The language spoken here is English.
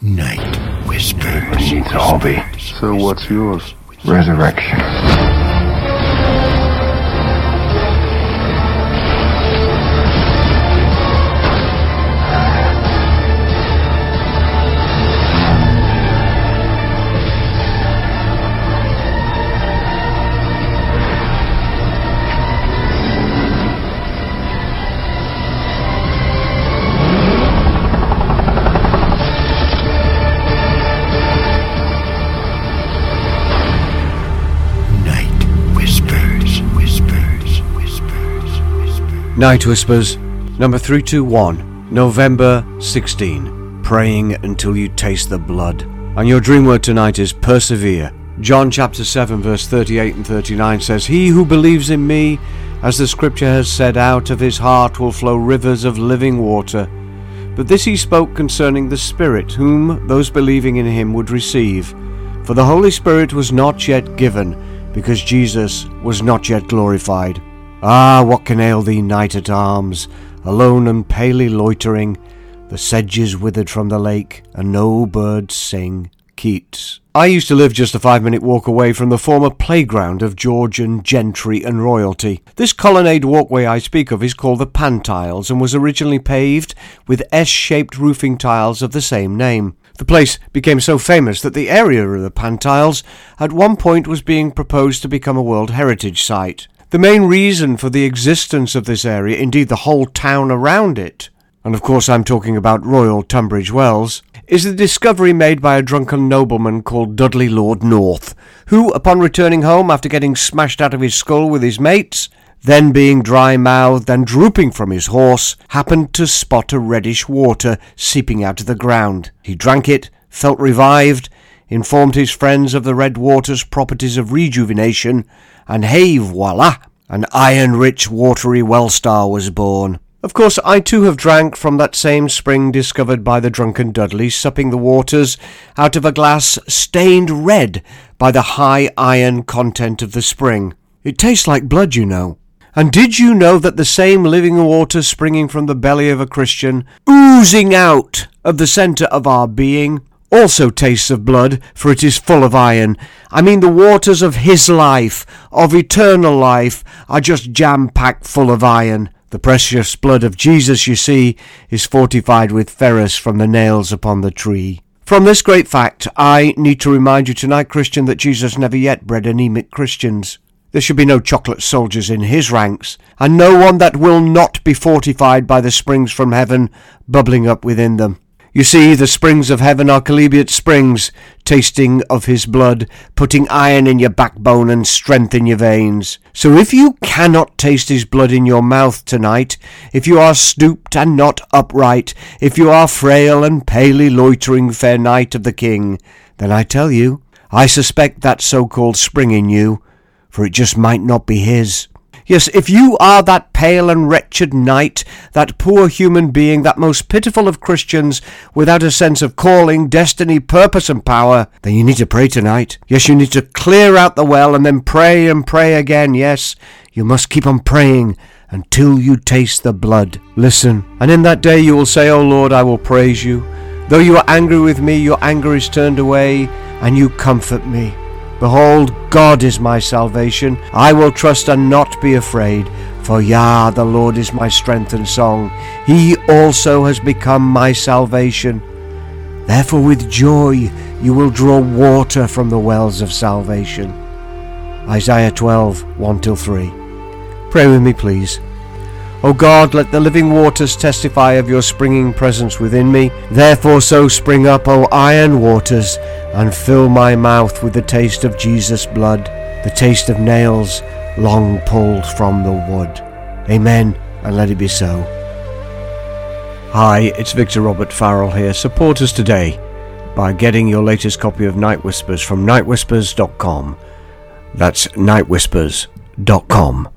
Night Whispers. Needs a hobby. So what's yours? Resurrection. Night Whispers, number 321, November 16. Praying until you taste the blood. And your dream word tonight is persevere. John chapter 7, verse 38 and 39 says, He who believes in me, as the scripture has said, out of his heart will flow rivers of living water. But this he spoke concerning the Spirit, whom those believing in him would receive. For the Holy Spirit was not yet given, because Jesus was not yet glorified. Ah, what can ail thee, knight at arms, alone and palely loitering? The sedges withered from the lake, and no birds sing. Keats. I used to live just a five minute walk away from the former playground of Georgian gentry and royalty. This colonnade walkway I speak of is called the Pantiles and was originally paved with S shaped roofing tiles of the same name. The place became so famous that the area of the Pantiles at one point was being proposed to become a World Heritage Site. The main reason for the existence of this area, indeed the whole town around it, and of course I'm talking about Royal Tunbridge Wells, is the discovery made by a drunken nobleman called Dudley Lord North, who, upon returning home after getting smashed out of his skull with his mates, then being dry mouthed and drooping from his horse, happened to spot a reddish water seeping out of the ground. He drank it, felt revived, informed his friends of the red water's properties of rejuvenation, and hey voila! An iron rich watery wellstar was born. Of course, I too have drank from that same spring discovered by the drunken Dudley, supping the waters out of a glass stained red by the high iron content of the spring. It tastes like blood, you know. And did you know that the same living water springing from the belly of a Christian, oozing out of the centre of our being, also tastes of blood, for it is full of iron. I mean, the waters of his life, of eternal life, are just jam packed full of iron. The precious blood of Jesus, you see, is fortified with ferrous from the nails upon the tree. From this great fact, I need to remind you tonight, Christian, that Jesus never yet bred anemic Christians. There should be no chocolate soldiers in his ranks, and no one that will not be fortified by the springs from heaven bubbling up within them. You see, the springs of heaven are chalybeate springs, tasting of his blood, putting iron in your backbone and strength in your veins. So if you cannot taste his blood in your mouth tonight, if you are stooped and not upright, if you are frail and palely loitering, fair knight of the king, then I tell you, I suspect that so-called spring in you, for it just might not be his. Yes, if you are that pale and wretched knight, that poor human being, that most pitiful of Christians, without a sense of calling, destiny, purpose, and power, then you need to pray tonight. Yes, you need to clear out the well and then pray and pray again. Yes, you must keep on praying until you taste the blood. Listen, and in that day you will say, O Lord, I will praise you. Though you are angry with me, your anger is turned away, and you comfort me. Behold, God is my salvation. I will trust and not be afraid. For Yah, the Lord, is my strength and song. He also has become my salvation. Therefore, with joy, you will draw water from the wells of salvation. Isaiah 12 1 3. Pray with me, please. O God, let the living waters testify of your springing presence within me. Therefore, so spring up, O iron waters, and fill my mouth with the taste of Jesus' blood, the taste of nails long pulled from the wood. Amen, and let it be so. Hi, it's Victor Robert Farrell here. Support us today by getting your latest copy of Night Whispers from nightwhispers.com. That's nightwhispers.com.